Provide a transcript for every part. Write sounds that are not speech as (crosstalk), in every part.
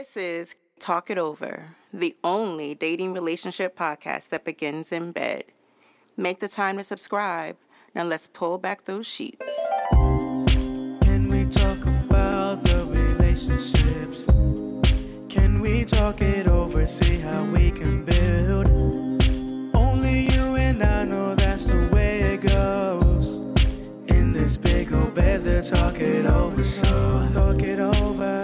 This is Talk It Over, the only dating relationship podcast that begins in bed. Make the time to subscribe. Now let's pull back those sheets. Can we talk about the relationships? Can we talk it over, see how we can build? Only you and I know that's the way it goes. In this big old bed, they talk it over, so talk it over.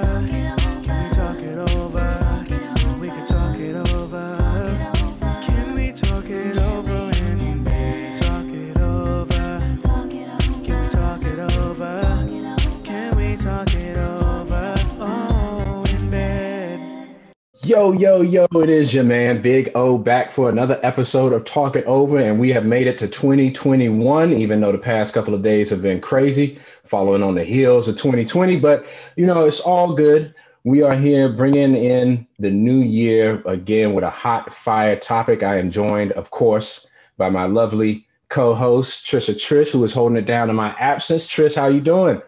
Yo, yo, yo, it is your man, Big O, back for another episode of Talk It Over. And we have made it to 2021, even though the past couple of days have been crazy, following on the heels of 2020. But, you know, it's all good. We are here bringing in the new year again with a hot fire topic. I am joined, of course, by my lovely co-host, Trisha Trish, who is holding it down in my absence. Trish, how you doing?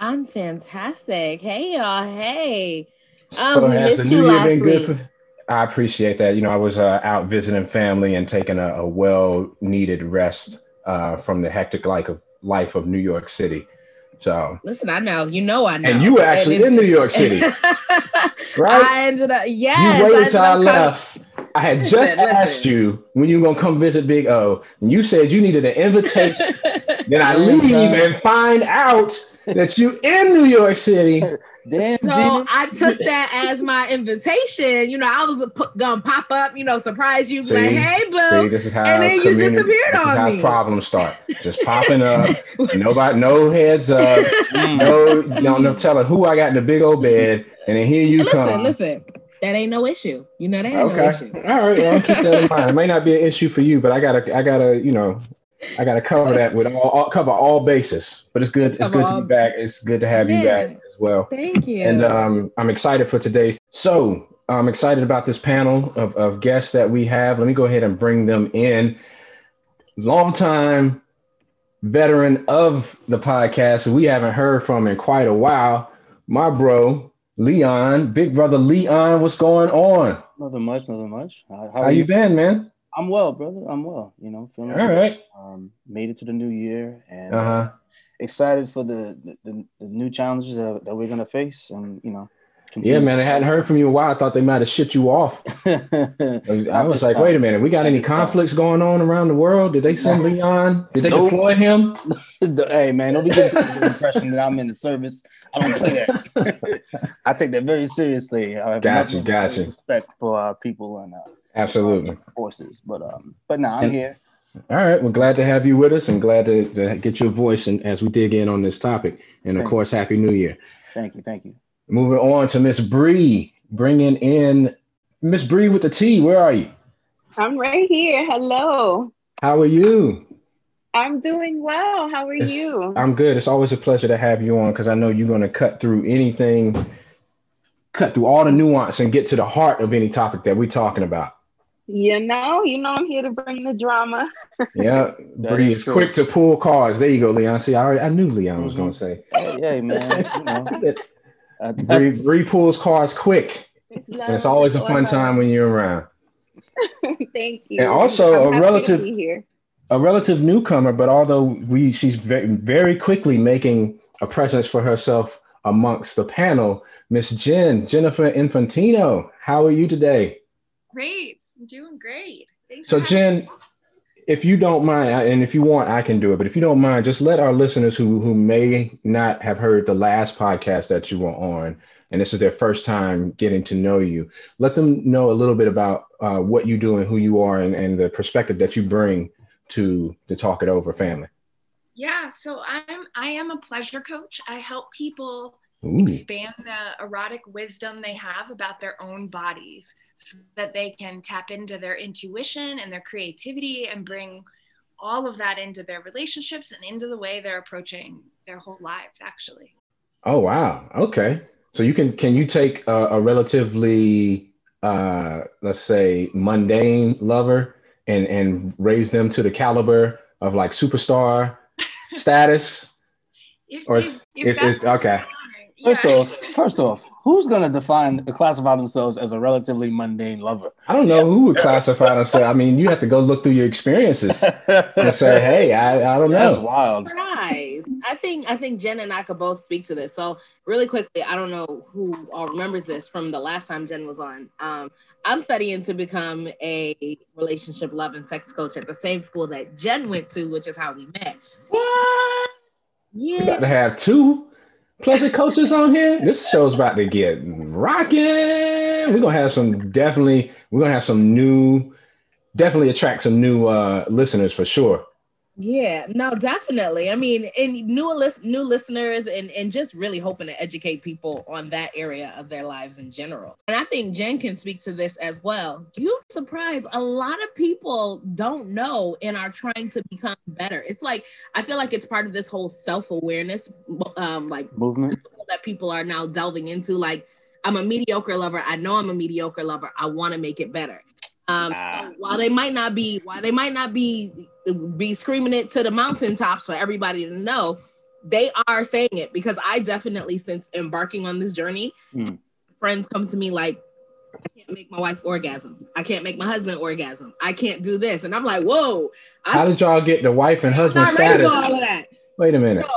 I'm fantastic. Hey y'all. Hey. So Um, we has the new you year last been good? For, I appreciate that. You know, I was uh, out visiting family and taking a, a well-needed rest uh, from the hectic like of life of New York City. So, Listen, I know. You know I know. and you were actually it's- in New York City, (laughs) right? I ended up yes. you waited till up I coming- left. I had just Listen, asked listen. you when you were gonna come visit Big O, and you said you needed an invitation. (laughs) then I leave and find out that you in New York City. (laughs) Damn, So Gina. I took that as my invitation. You know, I was pu- gonna pop up, you know, surprise you, be like, See? "Hey, See, boo," this is how and then you disappeared this is on how me. problems start. Just (laughs) popping up. Nobody, no heads up. Mm. no, no, no telling who I got in the big old bed, and then here you listen, come. listen. That ain't no issue. You know, that ain't no Okay, issue. all right. Well, I'll keep that in mind. It may not be an issue for you, but I gotta, I gotta, you know, I gotta cover that with all, all cover all bases. But it's good. It's Cover good to be back. It's good to have you back as well. Thank you. And um, I'm excited for today. So I'm excited about this panel of, of guests that we have. Let me go ahead and bring them in. Longtime veteran of the podcast, we haven't heard from in quite a while. My bro, Leon, big brother Leon, what's going on? Nothing much, nothing much. How, how How you you? been, man? I'm well, brother. I'm well. You know, feeling All good. right. Um, made it to the new year and Uh huh. excited for the the, the, the new challenges that, that we're gonna face, and you know, Yeah, man. I hadn't heard from you in a while. I thought they might have shipped you off. (laughs) I was like, wait a minute. We got any conflicts going on around the world? Did they send (laughs) Leon? Did they Nope. deploy him? (laughs) hey, man, don't be giving the impression that I'm in the service. I don't play that. I take that very seriously. I have Gotcha, gotcha. Respect for our people and uh, Absolutely. forces, but um, but now I'm And- here. All right. Well, glad to have you with us and glad to, to get your voice and as we dig in on this topic. And of Thank course, Happy New Year. Thank you, thank you. Moving on to Miss Bree, bringing in Miss Bree with the T. Where are you? I'm right here. Hello. How are you? I'm doing well. How are It's- you? I'm good. It's always a pleasure to have you on because I know you're going to cut through anything, cut through all the nuance and get to the heart of any topic that we're talking about. You know, you know, I'm here to bring the drama. (laughs) Yeah, Bree is is quick to pull cards. There you go, Leon. See, I, already, I knew Leon was Mhm. going to say. Hey, hey, man, you know, (laughs) uh, Bree, Bree pulls cards quick. And it's always a fun time when you're around. (laughs) Thank you. And also I'm a relative- here. A relative newcomer, but although we she's very, very quickly making a presence for herself amongst the panel, Miss Jen, Jennifer Infantino. How are you today? Great. I'm doing great. Thanks. So Jen, if you don't mind, and if you want, I can do it. But if you don't mind, just let our listeners who who may not have heard the last podcast that you were on, and this is their first time getting to know you, let them know a little bit about uh, what you do and who you are, and, and the perspective that you bring to the Talk It Over family. Yeah, so I'm I am a pleasure coach. I help people Ooh. expand the erotic wisdom they have about their own bodies so that they can tap into their intuition and their creativity and bring all of that into their relationships and into the way they're approaching their whole lives actually. Oh wow. Okay. So you can can you take a, a relatively uh let's say mundane lover and and raise them to the caliber of like superstar (laughs) status If or they- if is okay. First Yeah. off, first off, Who's gonna define classify themselves as a relatively mundane lover? I don't know who would classify themselves. I mean, you have to go look through your experiences and say, (laughs) "Hey, I, I don't That's know." wild. Surprise. I think I think Jen and I could both speak to this. So really quickly, I don't know who all remembers this from the last time Jen was on. Um, I'm studying to become a relationship, love, and sex coach at the same school that Jen went to, which is how we met. What? We got Yeah. to have two pleasure coaches on here. This show's about to get rocking. We're gonna have some definitely. We're gonna have some new, definitely attract some new uh listeners for sure. Yeah, no, definitely. I mean, and new lis- new listeners, and and just really hoping to educate people on that area of their lives in general. And I think Jen can speak to this as well. You surprise a lot of people don't know and are trying to become better. It's like I feel like it's part of this whole self awareness, um, like Movement. that people are now delving into. Like, I'm a mediocre lover. I know I'm a mediocre lover. I want to make it better. Um, Ah. so while they might not be, while they might not be be screaming it to the mountaintops for everybody to know, they are saying it because I definitely, since embarking on this journey, Hmm. friends come to me like, I can't make my wife orgasm. I can't make my husband orgasm. I can't do this, and I'm like, whoa! How did y'all get the wife and husband not ready for status? all of that. Wait a minute. So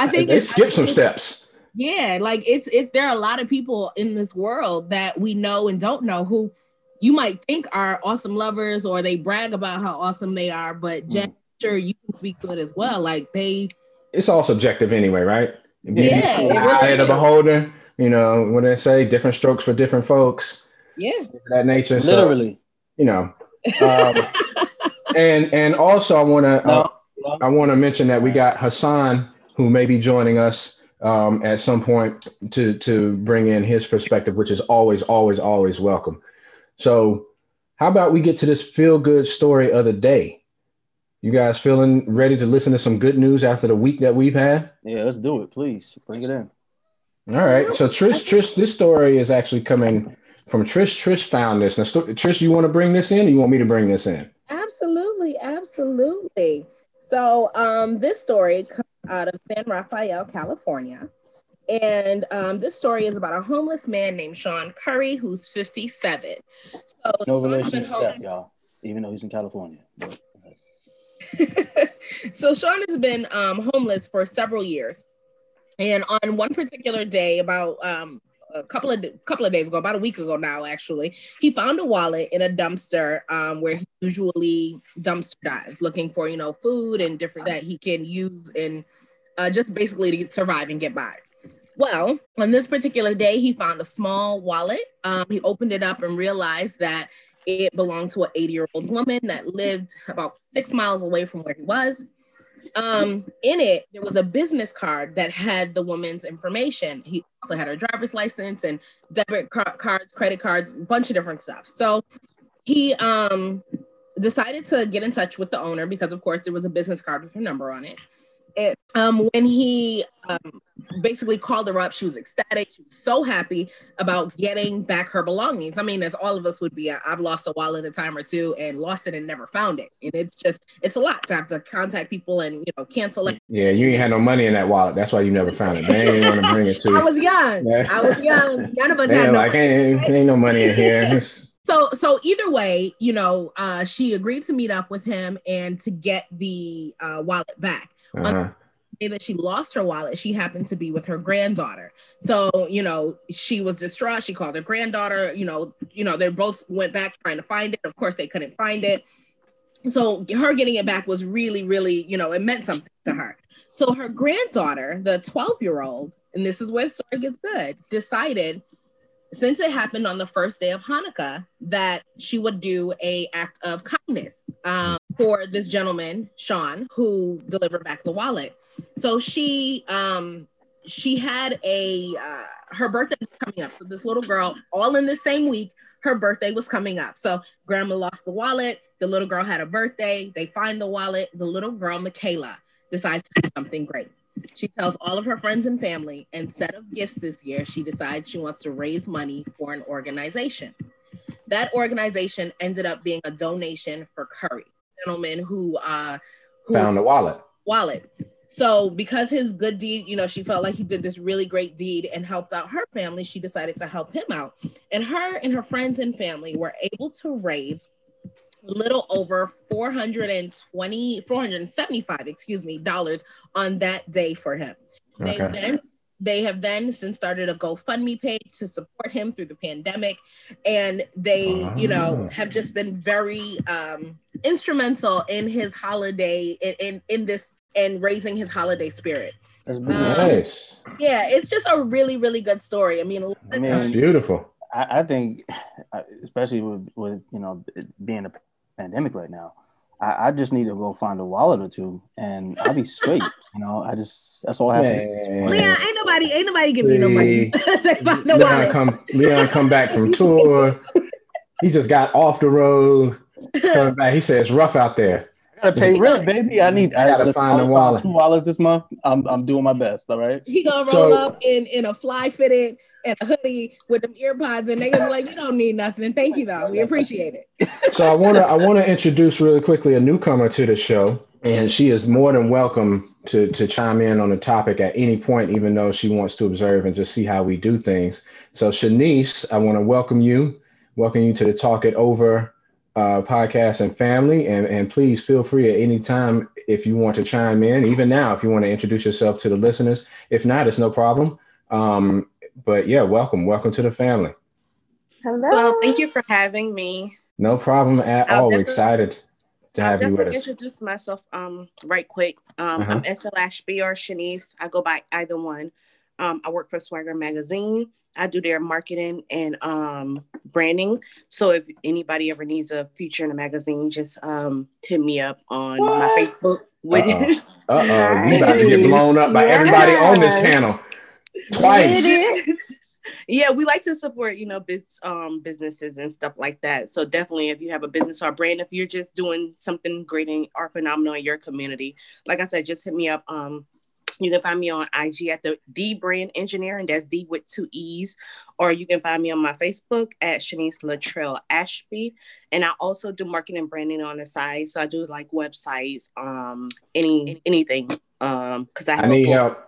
I think they it's- skipped some steps. yeah, like it's it. There are a lot of people in this world that we know and don't know who you might think are awesome lovers or they brag about how awesome they are, but Jen, sure you can speak to it as well. Like they, It's all subjective anyway, right? Beauty Yeah, the eye of the beholder. You know what they say? Different strokes for different folks. yeah, That nature. So, Literally. you know. Um, (laughs) and and also I want to No. no. I want to mention that we got Hassan who may be joining us um, at some point to to bring in his perspective, which is always always always welcome. So, how about we get to this feel good story of the day? You guys feeling ready to listen to some good news after the week that we've had? Yeah, let's do it, please. Bring it in. All right. So Trish, Trish, this story is actually coming from Trish. Trish found this. Now, Trish, you want to bring this in, or you want me to bring this in? absolutely, absolutely. So, um, this story comes out of San Rafael, California. And um, this story is about a homeless man named Sean Curry, who's 57. So No relation to home- Steph, y'all. Even though he's in California. (laughs) So Sean has been um, homeless for several years, and on one particular day, about um, a couple of couple of days ago, about a week ago now, actually, he found a wallet in a dumpster um, where he usually dumpster dives, looking for you know food and different that he can use and uh, just basically to survive and get by. Well, on this particular day, he found a small wallet. Um, he opened it up and realized that it belonged to an 80 year old woman that lived about six miles away from where he was. Um, in it, there was a business card that had the woman's information. He also had her driver's license and debit car- cards, credit cards, a bunch of different stuff. So he um, decided to get in touch with the owner because, of course, there was a business card with her number on it. It, um, when he um, basically called her up, she was ecstatic. She was so happy about getting back her belongings. I mean, as all of us would be, I've lost a wallet a time or two and lost it and never found it. And it's just, it's a lot to have to contact people and, you know, cancel it. Yeah, you ain't had no money in that wallet. That's why you never found it. They ain't want to bring it to you. (laughs) I was young. I was young. None of us They had no like, ain't, ain't no money in here. (laughs) (laughs) So so either way you know uh she agreed to meet up with him and to get the uh wallet back. Uh-huh. day that she lost her wallet she happened to be with her granddaughter. So you know she was distraught. She called her granddaughter you know you know they both went back trying to find it. Of course they couldn't find it. So her getting it back was really really you know it meant something to her. So her granddaughter the 12 year old and this is where the story gets good decided since it happened on the first day of Hanukkah, that she would do a act of kindness um, for this gentleman, Sean, who delivered back the wallet. So she um, she had a uh, her birthday was coming up. So this little girl, all in the same week, her birthday was coming up. So grandma lost the wallet. The little girl had a birthday. They find the wallet. The little girl, Michaela, decides to do something great. She tells all of her friends and family instead of gifts this year, she decides she wants to raise money for an organization. That organization ended up being a donation for Curry, gentleman who uh who Found a wallet. wallet. So because his good deed, you know, she felt like he did this really great deed and helped out her family, she decided to help him out. And her and her friends and family were able to raise little over 420 475 excuse me dollars on that day for him they then they have then since started a GoFundMe page to support him through the pandemic, and they, you know, Oh. have just been very um, instrumental in his holiday in, in in this and raising his holiday spirit. That's Um. Nice. Yeah, it's just a really really good story. I mean, a lot of I mean, That's times- beautiful. I, I think, (sighs) especially with, with you know being a pandemic right now, I, I just need to go find a wallet or two, and I'll be straight. You know, I just that's all I have. to do. Man. Leon, ain't nobody, ain't nobody giving you no money. (laughs) They find no Leon wallet. come Leon come back from tour. He just got off the road. Coming back. He says rough out there. I gotta pay rent, baby. I need. I gotta find a found wallet. Two dollars this month. I'm I'm doing my best. All right. He gonna So- roll up in in a fly fitted and a hoodie with them earpods, and they gonna be like, "You don't need nothing. Thank you though. We appreciate it." So I wanna I wanna introduce really quickly a newcomer to the show. And she is more than welcome to, to chime in on the topic at any point, even though she wants to observe and just see how we do things. So Shanice, I want to welcome you, welcome you to the Talk It Over uh, podcast and family. And, and please feel free at any time if you want to chime in, even now, if you want to introduce yourself to the listeners. If not, it's no problem. Um, but yeah, welcome. Welcome to the family. Hello. Well, thank you for having me. No problem at I'll all. We're excited to I'll have you with definitely us. introduce myself um right quick. Um, Uh-huh. I'm SL Ashby or Shanice. I go by either one. Um, I work for Swagger Magazine. I do their marketing and um, branding. So if anybody ever needs a feature in a magazine, just um, hit me up on my Facebook. With Uh-oh. (laughs) Uh oh, you about to get blown up by everybody on this Yes. panel twice. yeah, we like to support, you know, biz, um, businesses and stuff like that. So definitely, if you have a business or brand, if you're just doing something great in, or phenomenal in your community, like I said, just hit me up. Um, you can find me on IG at the D Brand Engineer, and that's D with two E's. Or you can find me on my Facebook at Shanice Latrell Ashby. And I also do marketing and branding on the side. So I do like websites, um, any anything. Um, because I I have need a help.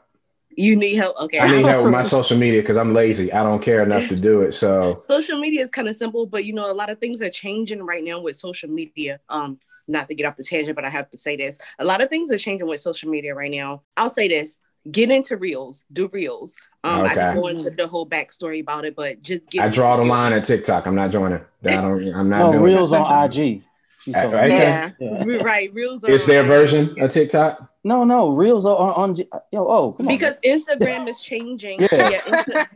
You need help. Okay. I need help with my (laughs) social media because I'm lazy. I don't care enough to do it. So social media is kind of simple, but you know, a lot of things are changing right now with social media. Um, not to get off the tangent, but I have to say this. A lot of things are changing with social media right now. I'll say this. Get into reels, do reels. Um, I Okay. can go into the whole backstory about it, but just get I draw the reels. line at TikTok. I'm not joining. I don't. I'm not No doing reels it. on IG. She's right Yeah, Yeah. Right. Reels are It's their right. version of TikTok. No, no reels are on, on yo. Oh, come on. because Instagram is changing. Yeah. yeah Insta-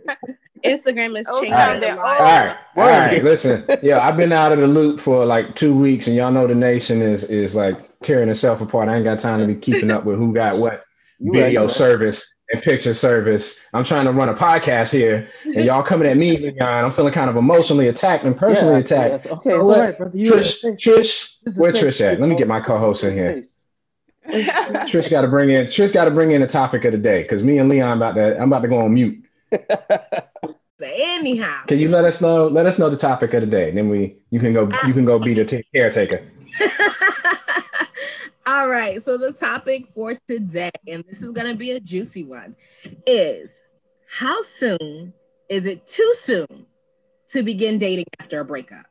Instagram is changing. yeah, a they're lot. All right, all Word. right. Listen, yeah, I've been out of the loop for like two weeks, and y'all know the nation is is like tearing itself apart. I ain't got time to be keeping up with who got what You video right. service and picture service. I'm trying to run a podcast here, and y'all coming at me, Leon. I'm feeling kind of emotionally attacked and personally Yeah, attacked. yes. Okay, So it's what? all right, brother. You Trish, Trish, where Trish at? space, Let me get my co-host in here. Trish got to bring in. Trish got to bring in the topic of the day because me and Leon about to. I'm about to go on mute. (laughs) Anyhow, Can you let us know? Let us know the topic of the day. Then we. You can go. You can go be the t- caretaker. (laughs) all right. So the topic for today, and this is gonna be a juicy one, is how soon is it too soon to begin dating after a breakup?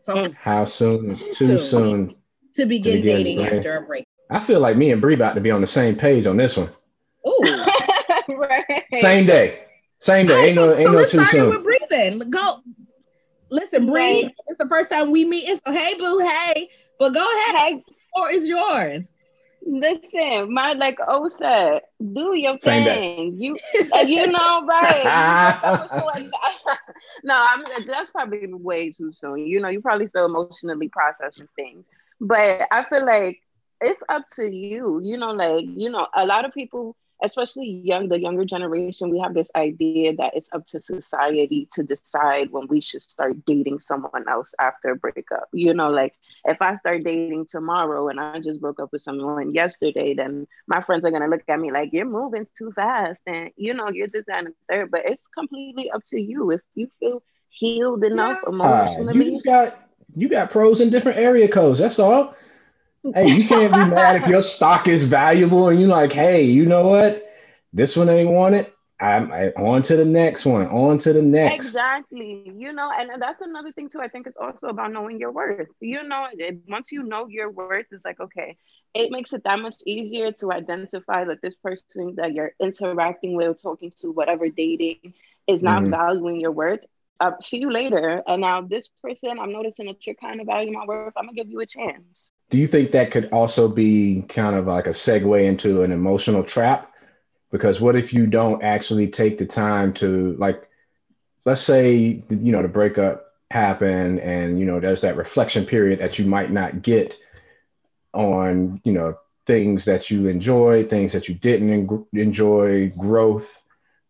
So. How soon is too Soon. soon? to begin begin dating dating. after a breakup. I feel like me and Bree about to be on the same page on this one. Oh, (laughs) right. Same day. Same day. Ain't no. Ain't so no let's too start it with soon. breathing. Go. Listen, Bree, Right. it's the first time we meet. And so, hey, boo, hey. But go ahead, Hey, or is yours. listen, my like O said, do your Same day. thing. You, like, you know, (laughs) right? You broke up with someone- no, I'm. That's probably way too soon. You know, you probably still emotionally processing things, but I feel like it's up to you. You know, like you know, a lot of people, especially young, the younger generation, we have this idea that it's up to society to decide when we should start dating someone else after a breakup. You know, like if I start dating tomorrow and I just broke up with someone yesterday, then my friends are gonna look at me like you're moving too fast and you know you're this and third. But it's completely up to you if you feel healed enough emotionally. you got you got pros in different area codes. That's all. Hey, you can't be mad if your stock is valuable and you're like, hey, you know what? This one ain't want it. I'm I, on to the next one, on to the next. Exactly. You know, and that's another thing too. I think it's also about knowing your worth. You know, it, once you know your worth, it's like, okay, it makes it that much easier to identify that this person that you're interacting with, talking to, whatever dating, is not Mhm. valuing your worth. Uh, see you later. And now this person, I'm noticing that you're kind of valuing my worth. I'm gonna give you a chance. Do you think that could also be kind of like a segue into an emotional trap? Because what if you don't actually take the time to like, let's say you know the breakup happened, and you know there's that reflection period that you might not get on you know things that you enjoyed, things that you didn't en- enjoy, growth,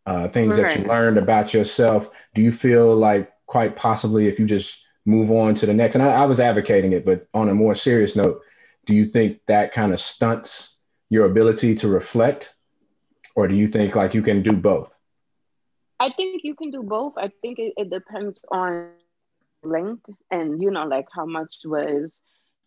uh, things that you learned about yourself. Do you feel like quite possibly if you just move on to the next? And I, I was advocating it, but on a more serious note, do you think that kind of stunts your ability to reflect, or do you think like you can do both? I think you can do both. I think it, it depends on length and you know, like how much was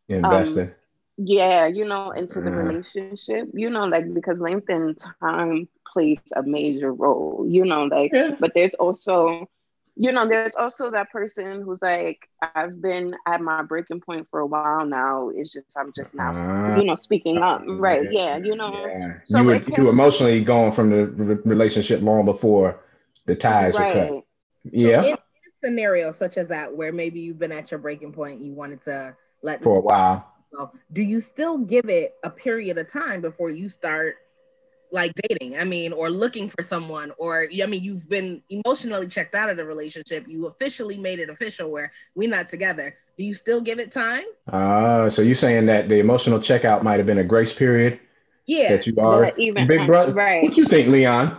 Investing. yeah, you know, into the Mhm. relationship, you know, like because length and time plays a major role, you know, like, Yeah. but there's also, you know, there's also that person who's like, I've been at my breaking point for a while now. It's just, I'm just now, Ah. you know, speaking up, right? Yeah, you know, Yeah. So you were it you were emotionally going from the relationship long before the ties are cut. right. Yeah, In a scenario such as that, where maybe you've been at your breaking point, you wanted to let for a while. go, do you still give it a period of time before you start like dating? I mean, or looking for someone, or I mean, you've been emotionally checked out of the relationship. You officially made it official where we're not together. Do you still give it time? Uh, so you're saying that the emotional checkout might have been a grace period Yeah. that you are Not even- big brother. right. What you think, Leon?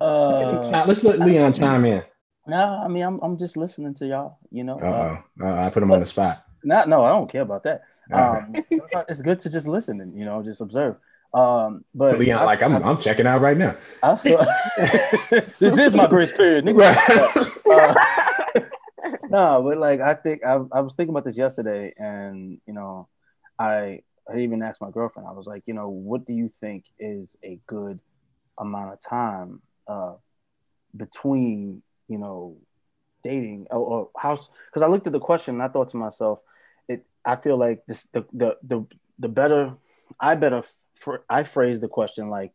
Uh, Let's let Leon chime in. no, I mean I'm I'm just listening to y'all. You know, Uh I put him on the spot. not no, I don't care about that. Um, it's good to just listen and you know just observe. Um, but Leon, I- like I'm, I, I'm checking out right now. I feel (laughs) this is my grace period, nigga. Uh, (laughs) (laughs) no, but like I think I, I was thinking about this yesterday, and you know, I I even asked my girlfriend. I was like, you know, what do you think is a good amount of time uh, between you know dating or, or house? Because I looked at the question and I thought to myself, it. I feel like this the the the, the better I better fr- I phrase the question like,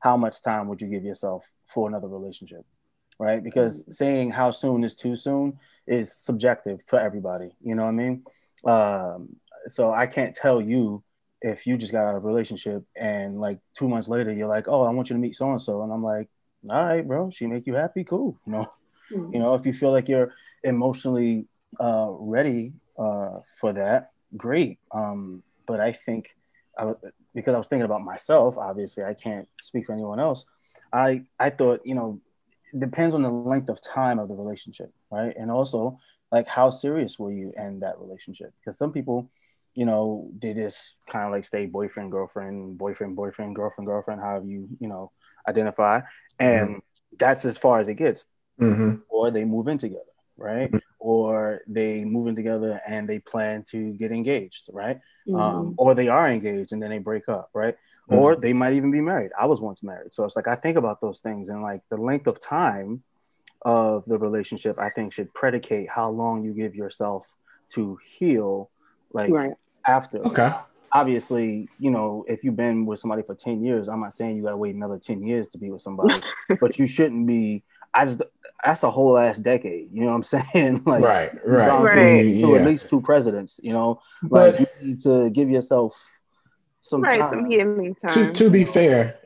how much time would you give yourself for another relationship? Right, because saying how soon is too soon is subjective for everybody. You know what I mean? Um, so I can't tell you if you just got out of a relationship and like two months later you're like, oh, I want you to meet so and so, and I'm like, all right, bro, she make you happy, cool. (laughs) You know, you know, if you feel like you're emotionally uh, ready uh, for that, great. Um, but I think I, because I was thinking about myself, obviously I can't speak for anyone else. I I thought, you know, it depends on the length of time of the relationship, right? And also like how serious were you in that relationship? Because some people, you know, they just kind of like stay boyfriend, girlfriend, boyfriend, boyfriend, girlfriend, girlfriend, however you, you know, identify. And that's as far as it gets hmm or they move in together, right? Mm-hmm. Or they moving together and they plan to get engaged, right? Um, mm-hmm. or they are engaged and then they break up, right? Mm-hmm. Or they might even be married. I was once married, so it's like I think about those things and like the length of time of the relationship. I think should predicate how long you give yourself to heal, like Right. after Okay. obviously, you know, if you've been with somebody for 10 years, I'm not saying you gotta wait another 10 years to be with somebody, (laughs) but you shouldn't be I just that's a whole ass decade, you know what I'm (laughs) saying? like right. Right. gone Right. through, through Yeah. at least two presidents, you know, But- like you need to give yourself some right, time. some healing to, time. to be fair,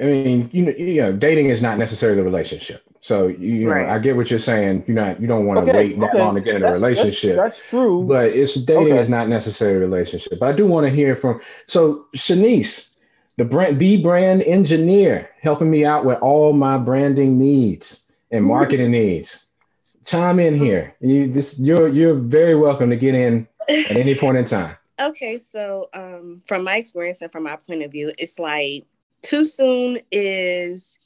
I mean, you know, you know, dating is not necessarily a relationship. So you know, Right. I get what you're saying. You're not, you don't want to Okay, wait that okay. long to get in a That's- that's- relationship. That's, true. but it's dating Okay. is not necessarily a relationship. But I do want to hear from so Shanice, the brand, the brand engineer, helping me out with all my branding needs and marketing needs. Chime in here. You this you're you're very welcome to get in at any point in time. (laughs) Okay, so um, from my experience and from my point of view, it's like too soon is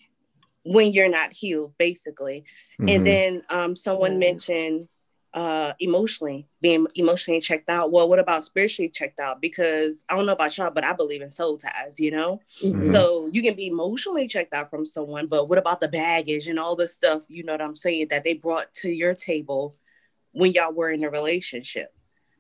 when you're not healed, basically. Mhm. And then um, someone mentioned uh emotionally being emotionally checked out. Well what about spiritually checked out? Because i don't know about y'all but i believe in soul ties you know? Mhm. so you can be emotionally checked out from someone but what about the baggage and all the stuff you know what i'm saying that they brought to your table when y'all were in a relationship?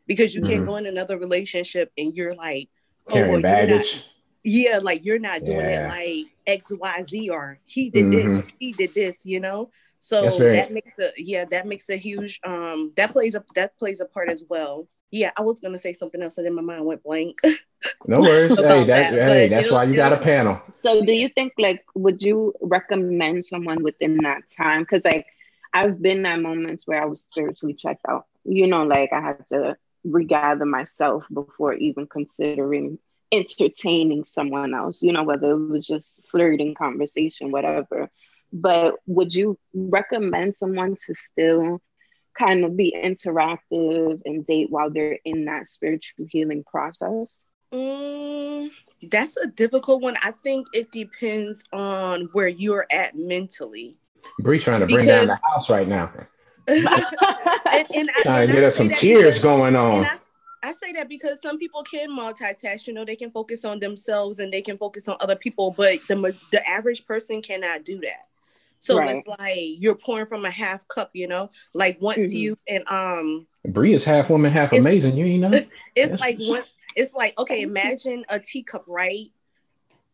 Because you Mhm. can't go in another relationship and you're like oh, Carrying well, you're not- yeah like you're not doing Yeah. it like xyz or he did this he did this you know so That's that makes the yeah that makes a huge um that plays a that plays a part as well yeah i was gonna say something else and then my mind went blank (laughs) No worries. hey, that, that, hey, that's it'll- why you got a panel. So do you think like would you recommend someone within that time? Because like I've been at moments where I was spiritually checked out. You know, like I had to regather myself before even considering entertaining someone else, you know, whether it was just flirting conversation, whatever. But would you recommend someone to still kind of be interactive and date while they're in that spiritual healing process? Mm, that's a difficult one. I think it depends on where you're at mentally. Bree trying to bring down the house right now. (laughs) and, and I, Trying and to get us some tears because- going on. I, I say that because some people can multitask. You know, they can focus on themselves and they can focus on other people, but the the average person cannot do that. So Right. it's like you're pouring from a half cup. You know, like once Mhm. you and um Bree is half woman, half amazing. You ain't know? (laughs) It's Yes. like once it's like okay, imagine a teacup, right?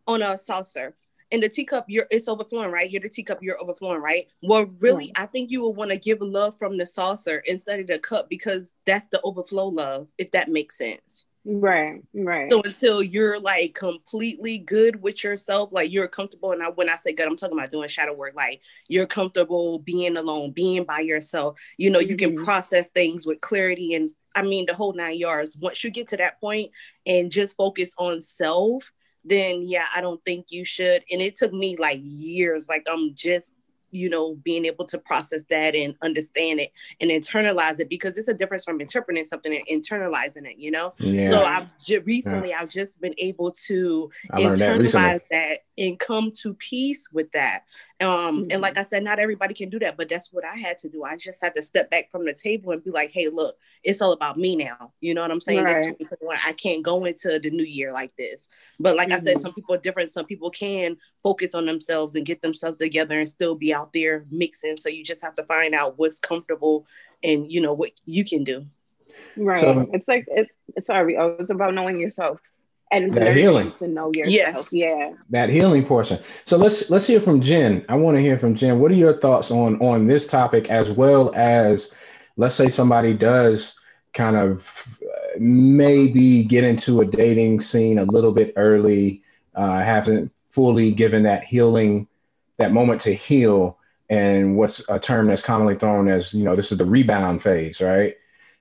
On a saucer. And the teacup, you're it's overflowing, right? You're the teacup, you're overflowing, right? Well, really, I think you would want to give love from the saucer instead of the cup because that's the overflow love, if that makes sense. Right, right. So until you're like completely good with yourself, like you're comfortable, and I, when I say good, I'm talking about doing shadow work. Like you're comfortable being alone, being by yourself. You know, you can Mhm. process things with clarity, and I mean the whole nine yards. Once you get to that point and just focus on self, then yeah, I don't think you should. And it took me like years. Like I'm just you know being able to process that and understand it and internalize it because it's a difference from interpreting something and internalizing it you know Yeah. so I've ju- recently I've just been able to I learned that internalize that and come to peace with that. Um, Mhm. and like I said, not everybody can do that, but that's what I had to do. I just had to step back from the table and be like, hey, look, it's all about me now. You know what I'm saying? Right. 2021, I can't go into the new year like this. But like I said, Mhm. some people are different. Some people can focus on themselves and get themselves together and still be out there mixing. So you just have to find out what's comfortable and you know what you can do. Right. So- it's like it's sorry, oh, it's about knowing yourself and That healing. to know yourself. Yes. Yeah. that healing portion. So let's let's hear from Jen. I want to hear from Jen. What are your thoughts on on this topic as well as let's say somebody does kind of uh, maybe get into a dating scene a little bit early, uh, hasn't fully given that healing that moment to heal and what's a term that's commonly thrown as, you know, this is the rebound phase, right?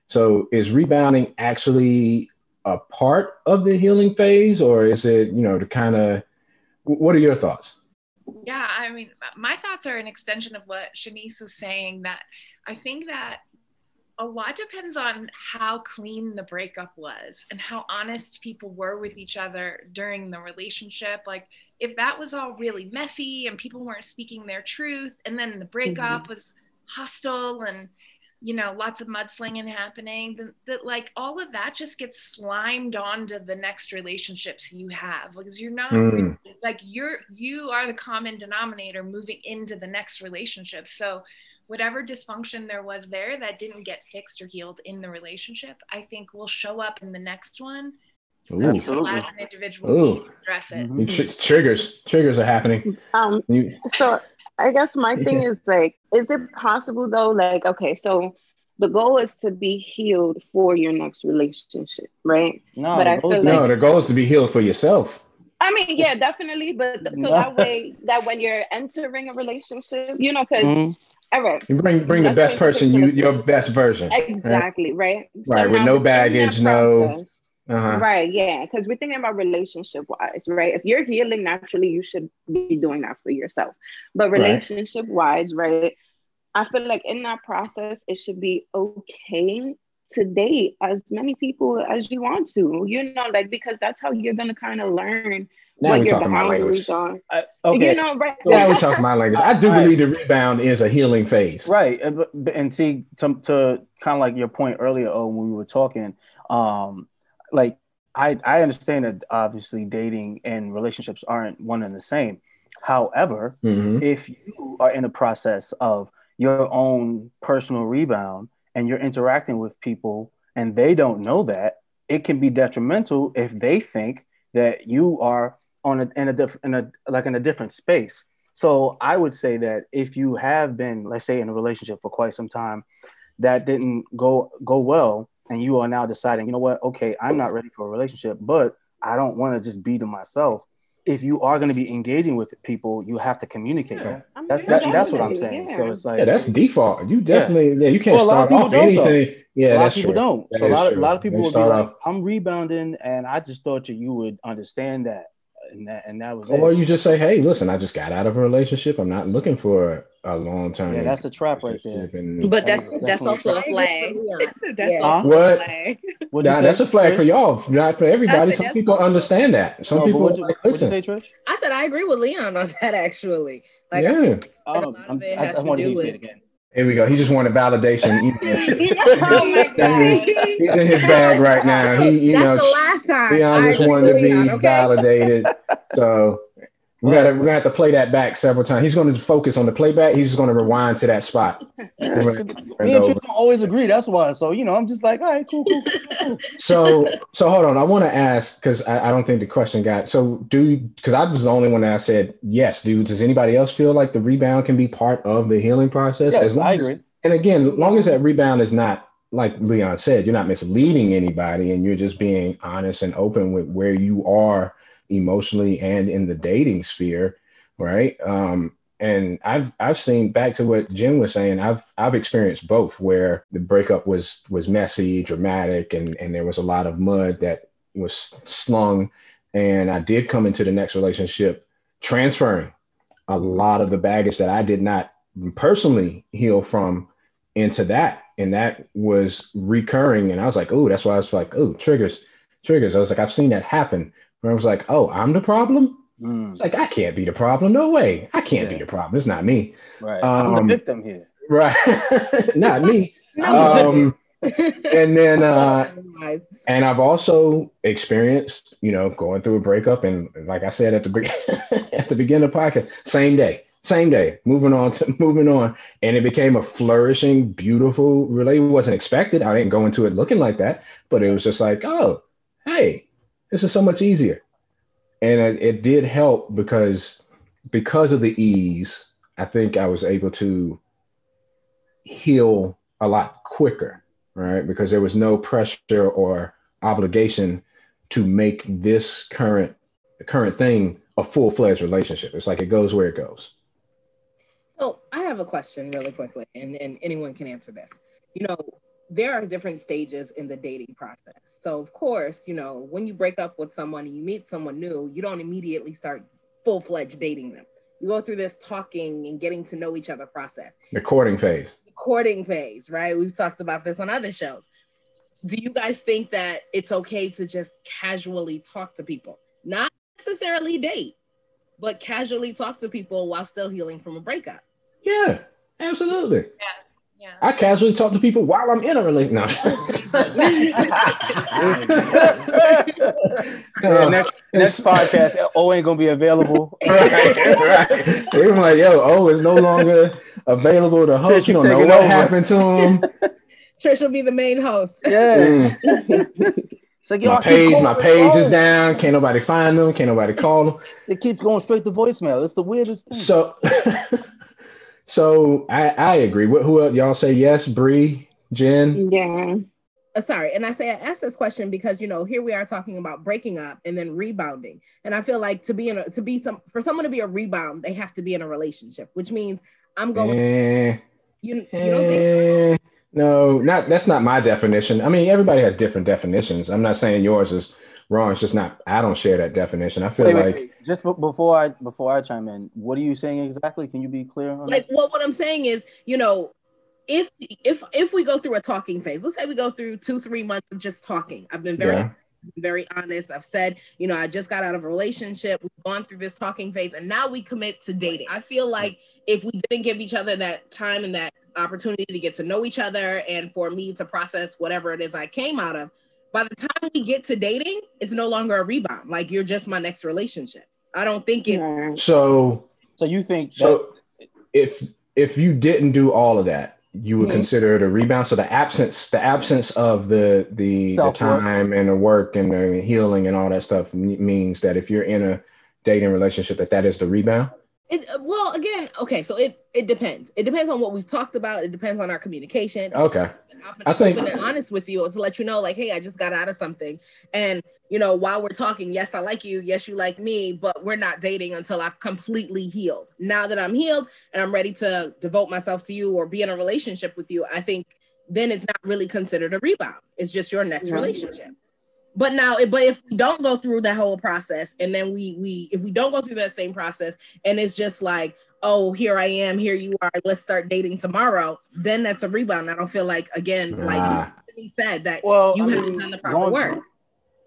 So is rebounding actually a part of the healing phase or is it, you know, to kind of what are your thoughts? Yeah, I mean, my thoughts are an extension of what Shanice was saying. That I think that a lot depends on how clean the breakup was and how honest people were with each other during the relationship. Like, if that was all really messy and people weren't speaking their truth, and then the breakup was hostile and you know lots of mudslinging happening then that like all of that just gets slimed onto the next relationships you have because you're not Mm. like you're you are the common denominator moving into the next relationship. So whatever dysfunction there was there that didn't get fixed or healed in the relationship i think will show up in the next one Ooh. Absolutely. as an individual Ooh. address it Mhm. Tr- triggers triggers are happening. Um You, so I guess my (laughs) thing is like, is it possible though? Like, okay, so the goal is to be healed for your next relationship, right? No, But I those feel are- like- no, the goal is to be healed for yourself. I mean, yeah, definitely. But so that way, that when you're entering a relationship, you know, because Mhm. all right, You bring bring the best person, you your best version. exactly, right? Right, with no baggage, no- process- Uh-huh. Right, yeah, because we're thinking about relationship wise, right? If you're healing naturally, you should be doing that for yourself. But relationship wise, right? I feel like in that process, it should be okay to date as many people as you want to, you know, like because that's how you're gonna kind of learn Now what we're your talking my language. boundaries are. I, okay. You know, right? Now we're talking my language. I do Right. believe the rebound is a healing phase. Right, and, but- but- and see to, to kind of like your point earlier, oh, when we were talking, um, like I I understand that obviously dating and relationships aren't one and the same. However, Mhm. if you are in the process of your own personal rebound and you're interacting with people and they don't know that, it can be detrimental if they think that you are on a in a different a like in a different space. So I would say that if you have been, let's say, in a relationship for quite some time, that didn't go go well, and you are now deciding, you know what, okay, I'm not ready for a relationship, but I don't want to just be to myself. If you are going to be engaging with people, you have to communicate that. That's that, that's what I'm definitely, saying. So it's like Yeah, that's default. You definitely, yeah, you can't Well, a lot of start people off don't, though. anything. Yeah, a lot of people true. don't. That so a lot of, a lot of They people will be start like, off- "I'm rebounding," and I just thought that you would understand that, and that and that was Or it. you just say, "Hey, listen, I just got out of a relationship. I'm not looking for a long term." Yeah, that's a trap right there. And, But that's That's that's also a flag. (laughs) that's Yeah. also What? a flag. Nah, that's a flag for y'all, not for everybody. said Some people also- understand that. Some No, people what'd you, like, what'd you listen. say, Trish? I said I agree with Leon on that actually. Like yeah, Like, a Um, lot I'm, of it I, has I to want to do hear with- it again. Here we go. He just wanted validation. (laughs) (laughs) (laughs) oh my god. He's in his bag right now. He, you That's know, the last time. Leon I just wanted to be Leon, okay? validated. So we gotta we're gonna have to play that back several times. He's gonna focus on the playback. He's just gonna rewind to that spot. (laughs) Me and Trish don't always agree. That's why. So you know, I'm just like, all right, cool, cool, cool, cool. (laughs) So so hold on. I want to ask because I, I don't think the question got so do because I was the only one that said yes, dude. Does anybody else feel like the rebound can be part of the healing process? Yes, As long I as- agree. and again, as long as that rebound is not like Leon said, you're not misleading anybody and you're just being honest and open with where you are emotionally and in the dating sphere, right? Um, and I've I've seen back to what Jim was saying. I've I've experienced both, where the breakup was was messy, dramatic, and and there was a lot of mud that was slung. And I did come into the next relationship transferring a lot of the baggage that I did not personally heal from into that. And that was recurring. And I was like, oh, that's why I was like, oh, triggers, triggers. I was like, I've seen that happen. Where I was like, oh, I'm the problem. Mm, It's like, I can't be the problem. No way. I can't be the problem. It's not me. right. I'm Um, the victim here. Right. (laughs) not me. (laughs) Um, (laughs) and then, uh, and I've also experienced, you know, going through a breakup, and like I said at the be- at the beginning of the podcast, same day, same day, moving on to moving on, and it became a flourishing, beautiful. Really, wasn't expected. I didn't go into it looking like that, but it was just like, oh, hey, this is so much easier, and it, it did help because because of the ease. I think I was able to heal a lot quicker right? Because there was no pressure or obligation to make this current current thing a full fledged relationship. It's like it goes where it goes. So I have a question really quickly, and, and anyone can answer this. You know, there are different stages in the dating process. So of course, you know, when you break up with someone and you meet someone new, you don't immediately start full-fledged dating them. You go through this talking and getting to know each other process. The courting phase. The courting phase, right? We've talked about this on other shows. Do you guys think that it's okay to just casually talk to people? Not necessarily date, but casually talk to people while still healing from a breakup. Yeah, absolutely. Yeah. I casually talk to people while I'm in a relationship. (laughs) Yeah, next next podcast, O ain't gonna be available. (laughs) right, right. They were like, yo, oh, it's no longer available to host. Trish, You you don't know what over. happened to him. (laughs) Trish will be the main host. Yes. it's like yo, my page, my this page is down. Can't nobody find them. Can't nobody call them. It keeps going straight to voicemail. It's the weirdest thing. So, so I, I agree. What, who else? Y'all say yes? Bree, Jen. Yeah. Uh, sorry, and I say I asked this question because you know here we are talking about breaking up and then rebounding, and I feel like to be in a to be some for someone to be a rebound, they have to be in a relationship, which means I'm going. Eh, You you don't think eh, no, not that's not my definition. I mean, everybody has different definitions. I'm not saying yours is wrong. It's just not. I don't share that definition. I feel Wait, wait, like wait. Just be- before I before I chime in, what are you saying exactly? Can you be clear on like this? what what I'm saying is, you know, if if if we go through a talking phase, let's say we go through two three months of just talking. I've been very Yeah. very honest. I've said, you know, I just got out of a relationship. We've gone through this talking phase, and now we commit to dating. I feel like if we didn't give each other that time and that opportunity to get to know each other, and for me to process whatever it is I came out of, by the time we get to dating, it's no longer a rebound. Like you're just my next relationship. I don't think it. So So you think that so if if you didn't do all of that, you would Mhm. consider it a rebound. So the absence the absence of the the, the time and the work and the healing and all that stuff means that if you're in a dating relationship, that that is the rebound. It well, again, okay. So it it depends. It depends on what we've talked about. It depends on our communication. Okay. I've been I think- open and honest with you to let you know, like, hey, I just got out of something, and you know, while we're talking, yes, I like you, yes, you like me, but we're not dating until I've completely healed. Now that I'm healed and I'm ready to devote myself to you or be in a relationship with you, I think then it's not really considered a rebound. It's just your next Yeah. relationship. But now, but if we don't go through that whole process, and then we we if we don't go through that same process, and it's just like, oh, here I am, here you are, let's start dating tomorrow, then that's a rebound. I don't feel like again, like he said that well, you I haven't mean, done the proper going, work.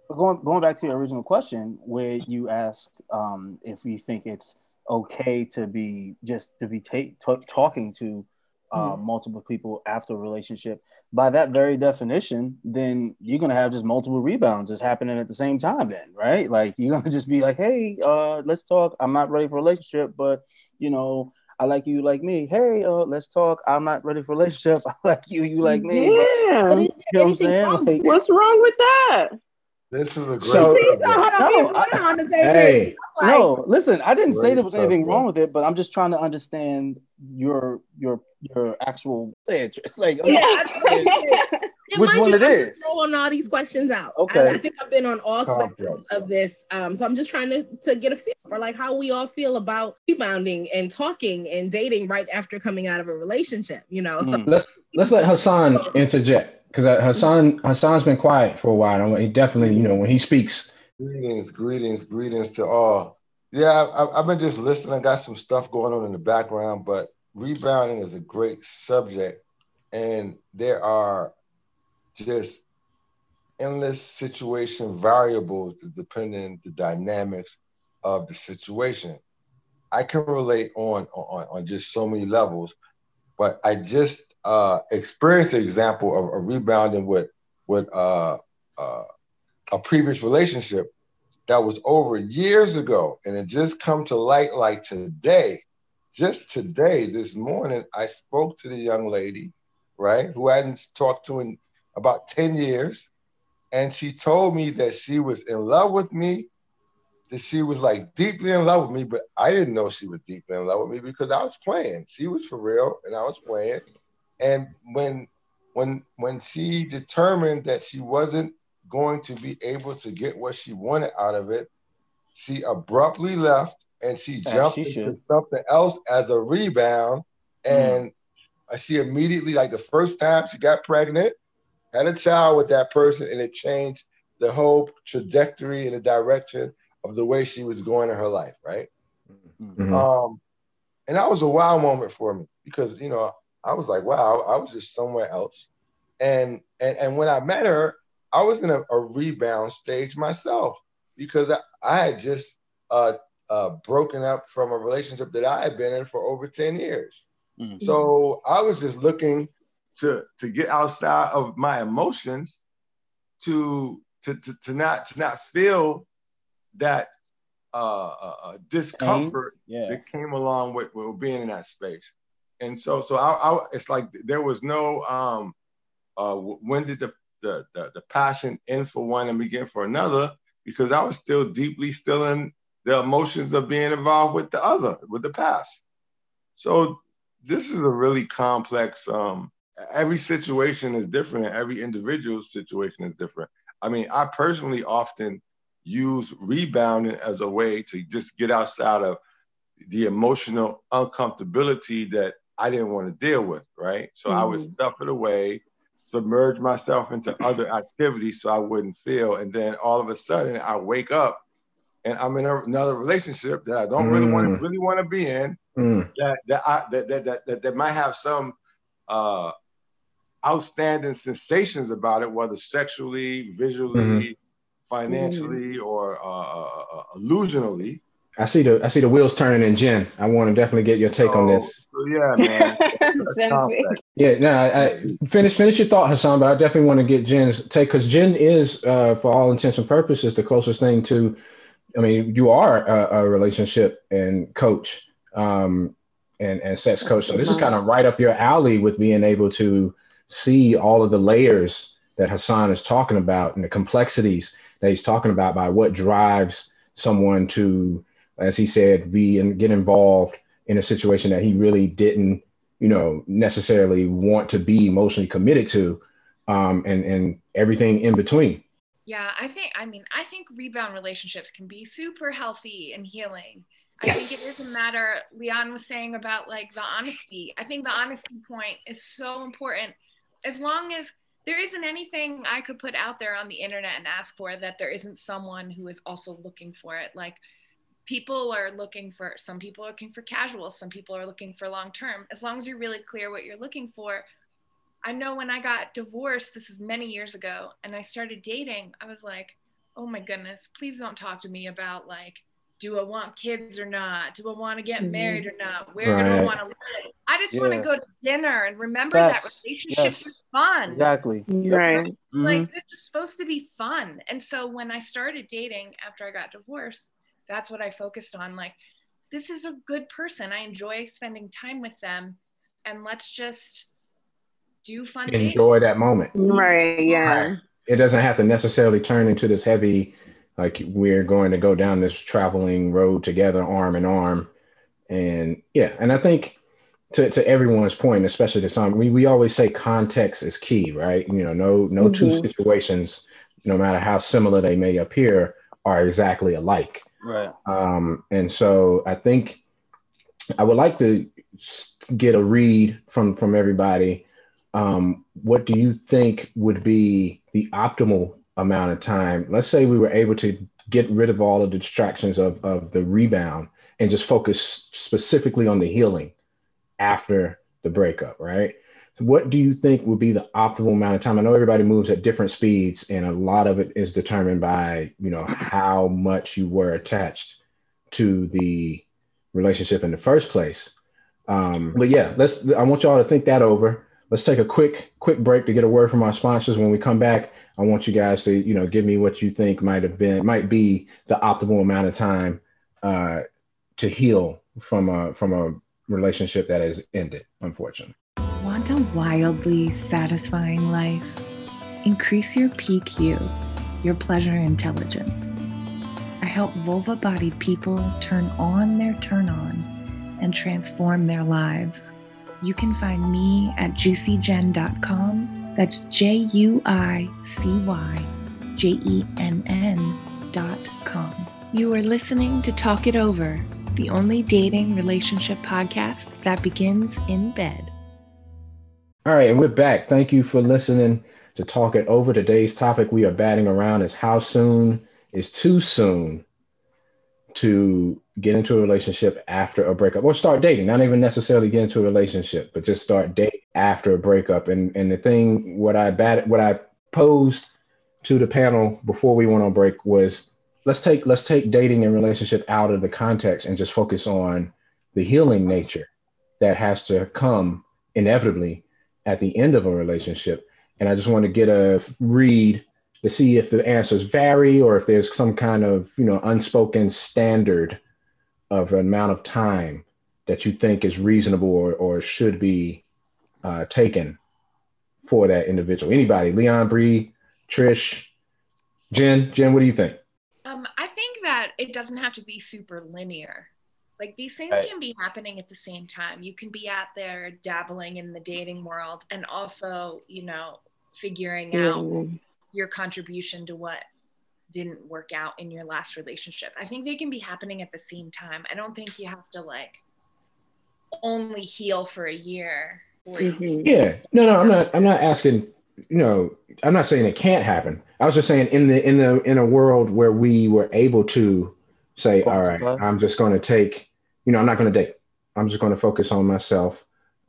Going going back to your original question, where you asked um, if we think it's okay to be just to be ta- ta- talking to uh, Mm-hmm. multiple people after a relationship. By that very definition, then you're gonna have just multiple rebounds just happening at the same time. Then, right? Like you're gonna (laughs) just be like, "Hey, uh, let's talk. I'm not ready for a relationship, but you know, I like you, you like me. Hey, uh, let's talk. I'm not ready for a relationship. (laughs) I like you, you like me. Yeah. But you know what I'm saying? wrong Like, What's wrong with that? This is a great So- Please don't subject. have me No, I- on the same. Hey, Like, no, listen, I didn't say there was anything subject. wrong with it, but I'm just trying to understand your your your actual It's like I'm Yeah, (laughs) And Which mind one you, it I'm is? just Throwing all these questions out. Okay. I, I think I've been on all Complex. spectrums of this. Um, so I'm just trying to, to get a feel for like how we all feel about rebounding and talking and dating right after coming out of a relationship. You know, so Mm. let's let's let Hassan interject because Hassan Hassan's been quiet for a while. He definitely, you know, when he speaks, Greetings, greetings, greetings to all. Yeah, I, I've been just listening. I got some stuff going on in the background, but rebounding is a great subject, and there are just endless situation variables depending the dynamics of the situation. I can relate on on, on just so many levels, but I just uh, experienced an example of, of rebounding with with uh, uh, a previous relationship that was over years ago, and it just come to light like today. Just today, this morning, I spoke to the young lady, right, who I hadn't talked to in about 10 years. And she told me that she was in love with me, that she was like deeply in love with me, but I didn't know she was deeply in love with me because I was playing. She was for real and I was playing. And when when when she determined that she wasn't going to be able to get what she wanted out of it, she abruptly left and she As jumped she into should. something else as a rebound. And she immediately, like the first time she got pregnant, had a child with that person, and it changed the whole trajectory and the direction of the way she was going in her life, right? Mhm. Um, and that was a wow moment for me because you know I was like, wow, I was just somewhere else. And and and when I met her, I was in a, a rebound stage myself because I, I had just uh, uh, broken up from a relationship that I had been in for over 10 years. Mm. So I was just looking to to get outside of my emotions to to to, to not to not feel that uh, uh, uh, discomfort Yeah. that came along with, with being in that space. And so, so I, I it's like there was no, um, uh, when did the, the, the, the passion in for one and begin for another? Because I was still deeply still in the emotions of being involved with the other, with the past. So this is a really complex, um, every situation is different. and Every individual situation is different. I mean, I personally often use rebounding as a way to just get outside of the emotional uncomfortability that I didn't want to deal with, right? So I would stuff it away, submerge myself into other activities so I wouldn't feel. And then all of a sudden I wake up and I'm in a, another relationship that I don't really want to Mm. really want to be in Mm. that that, I, that, that, that, that that might have some uh, outstanding sensations about it, whether sexually, visually, Mhm. financially, or uh, uh, uh, illusionally. I see the I see the wheels turning in Jen. I want to definitely get your take on this. yeah, man. (laughs) That's Jen's complex. Yeah, no, I, I finish finish your thought, Hassan, but I definitely want to get Jen's take because Jen is, uh, for all intents and purposes, the closest thing to. I mean, you are a, a relationship and coach, um, and and sex coach. So this is kind of right up your alley with being able to see all of the layers that Hassan is talking about and the complexities that he's talking about by what drives someone to, as he said, be and get involved in a situation that he really didn't you know necessarily want to be emotionally committed to um and and everything in between Yeah, I think, I mean, I think rebound relationships can be super healthy and healing. I Yes. think it doesn't matter. Leon was saying about like the honesty. I think the honesty point is so important. As long as there isn't anything I could put out there on the internet and ask for that there isn't someone who is also looking for it. Like people are looking for, some people are looking for casual, some people are looking for long term. As long as you're really clear what you're looking for, I know when I got divorced, this is many years ago, and I started dating, I was like, oh my goodness, please don't talk to me about like, do I want kids or not? Do I want to get Mhm. married or not? Where do I want to live? I just want to go to dinner and remember That's- that relationships yes. are fun. Exactly. Right. Like Mhm. this is supposed to be fun. And so when I started dating after I got divorced, that's what I focused on. Like, this is a good person. I enjoy spending time with them. And let's just do fun dating. enjoy that moment Right. Yeah. Right. it doesn't have to necessarily turn into this heavy like we're going to go down this traveling road together arm in arm and yeah and i think to, to everyone's point especially to some we, we always say context is key right you know no no two Mhm. situations no matter how similar they may appear are exactly alike Right. Um, and so I think I would like to get a read from from everybody. Um, what do you think would be the optimal amount of time? Let's say we were able to get rid of all of the distractions of of the rebound and just focus specifically on the healing after the breakup, right? What do you think would be the optimal amount of time? I know everybody moves at different speeds, and a lot of it is determined by you know how much you were attached to the relationship in the first place. Um, but yeah, let's. I want y'all to think that over. Let's take a quick quick break to get a word from our sponsors. When we come back, I want you guys to you know give me what you think might have been might be the optimal amount of time uh, to heal from a from a relationship that has ended, unfortunately. Want a wildly satisfying life? Increase your PQ, your pleasure intelligence. I help vulva bodied people turn on their turn on and transform their lives. You can find me at juicyjenn.com. That's J U I C Y J E N N.com. You are listening to Talk It Over, the only dating relationship podcast that begins in bed. All right, and we're back. Thank you for listening to Talk It Over. Today's topic we are batting around is how soon is too soon to get into a relationship after a breakup or start dating, not even necessarily get into a relationship, but just start dating after a breakup. And and the thing what I bat what I posed to the panel before we went on break was let's take let's take dating and relationship out of the context and just focus on the healing nature that has to come inevitably at the end of a relationship. And I just want to get a read to see if the answers vary or if there's some kind of you know unspoken standard of amount of time that you think is reasonable or, or should be uh, taken for that individual. Anybody, Leon, Bree, Trish, Jen, Jen, what do you think? Um, I think that it doesn't have to be super linear. Like these things Right. can be happening at the same time. You can be out there dabbling in the dating world and also, you know, figuring out your contribution to what didn't work out in your last relationship. I think they can be happening at the same time. I don't think you have to like only heal for a year. Or Mhm. Yeah, no, no, I'm not. I'm not asking. You know, I'm not saying it can't happen. I was just saying in the in the in a world where we were able to say, all right, I'm just going to take. You know, I'm not going to date. I'm just going to focus on myself.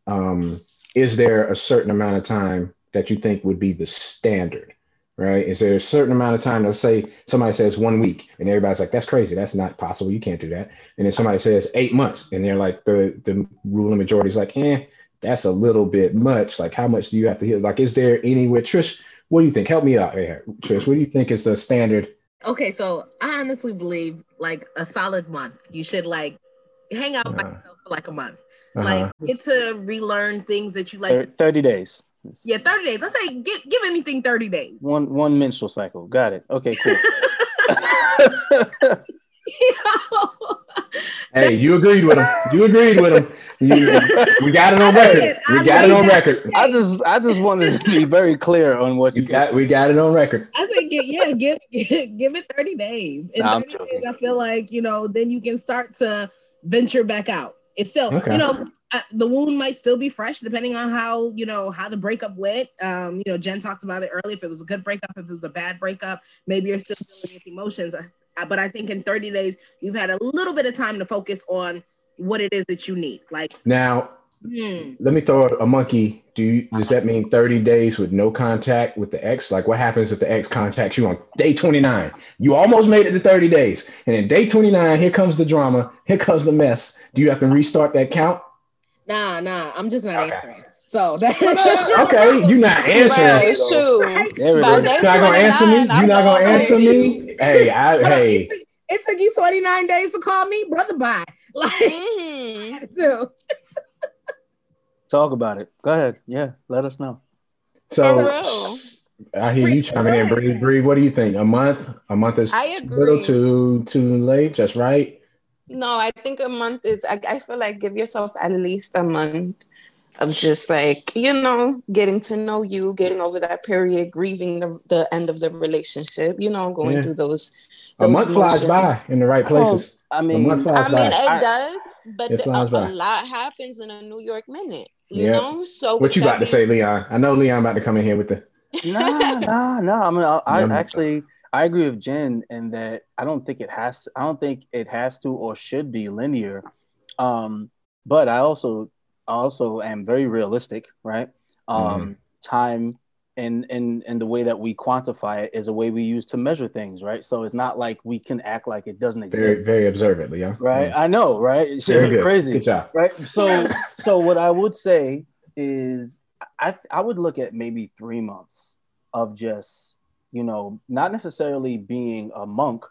Um, is there a certain amount of time that you think would be the standard? Right? Is there a certain amount of time? Let's say somebody says one week, and everybody's like, "That's crazy. That's not possible. You can't do that." And then somebody says eight months, and they're like, the the ruling majority is like, "Eh, that's a little bit much. Like, how much do you have to heal? Like, is there anywhere, Trish? What do you think? Help me out here, Trish. What do you think is the standard? Okay, so I honestly believe like a solid month. You should like hang out by Uh-huh. yourself for like a month. Uh-huh. Like get to relearn things that you like. Thir- Thirty days. Yeah, 30 days. I say give give anything 30 days. One one menstrual cycle. Got it. Okay, cool. (laughs) (laughs) Hey, you agreed with him. You agreed with him. You- we got it on record. We got it on record. I just I just wanted to be very clear on what you, You got we got it on record. I say give, yeah, give, give (laughs) give it 30 days. In Nah, 30 days, I feel like, you know, then you can start to venture back out. It's still, Okay. you know, uh, the wound might still be fresh depending on how, you know, how the breakup went. Um, you know, Jen talked about it earlier. If it was a good breakup, if it was a bad breakup, maybe you're still dealing with emotions. Uh, But I think in 30 days, you've had a little bit of time to focus on what it is that you need. Like, Now, hmm, let me throw a monkey. Do you, does that mean 30 days with no contact with the ex? Like what happens if the ex contacts you on day 29? You almost made it to 30 days. And in day 29, here comes the drama, here comes the mess. Do you have to restart that count? nah, nah, I'm just not answering. So (laughs) that Okay, you're not answering. Right, shoot. There it By is. day You're not gonna answer me? You're not gonna answer me? Hey, I (laughs) It hey. it took you 29 days to call me, brother. Bye. (laughs) Like, Mhm. I had to. Talk about it. Go ahead. Yeah, let us know. So For real. I hear you chiming in, Bree. Bree, what do you think? A month? A month is I a little too too late, just right? No, I think a month is. I, I feel like give yourself at least a month of just like you know getting to know you, getting over that period, grieving the, the end of the relationship. You know, going Yeah. through those. A those month flies by in the right oh, places. I A mean, I mean, by. it does, but It the- a, a lot happens in a New York minute. You Yeah. know, so What you that about to say, Leon? I know Leon about to come in here with the nah, nah, nah. I mean, I, I actually I agree with Jen in that I don't think it has. I don't think it has to or should be linear. Um, but I also I also am very realistic, right? Um, Time and and and the way that we quantify it is a way we use to measure things, right? So it's not like we can act like it doesn't exist, very observant, yeah. right? I know, right? It's Very good. crazy Good job. right so so what i would say is i i would look at maybe three months of just you know not necessarily being a monk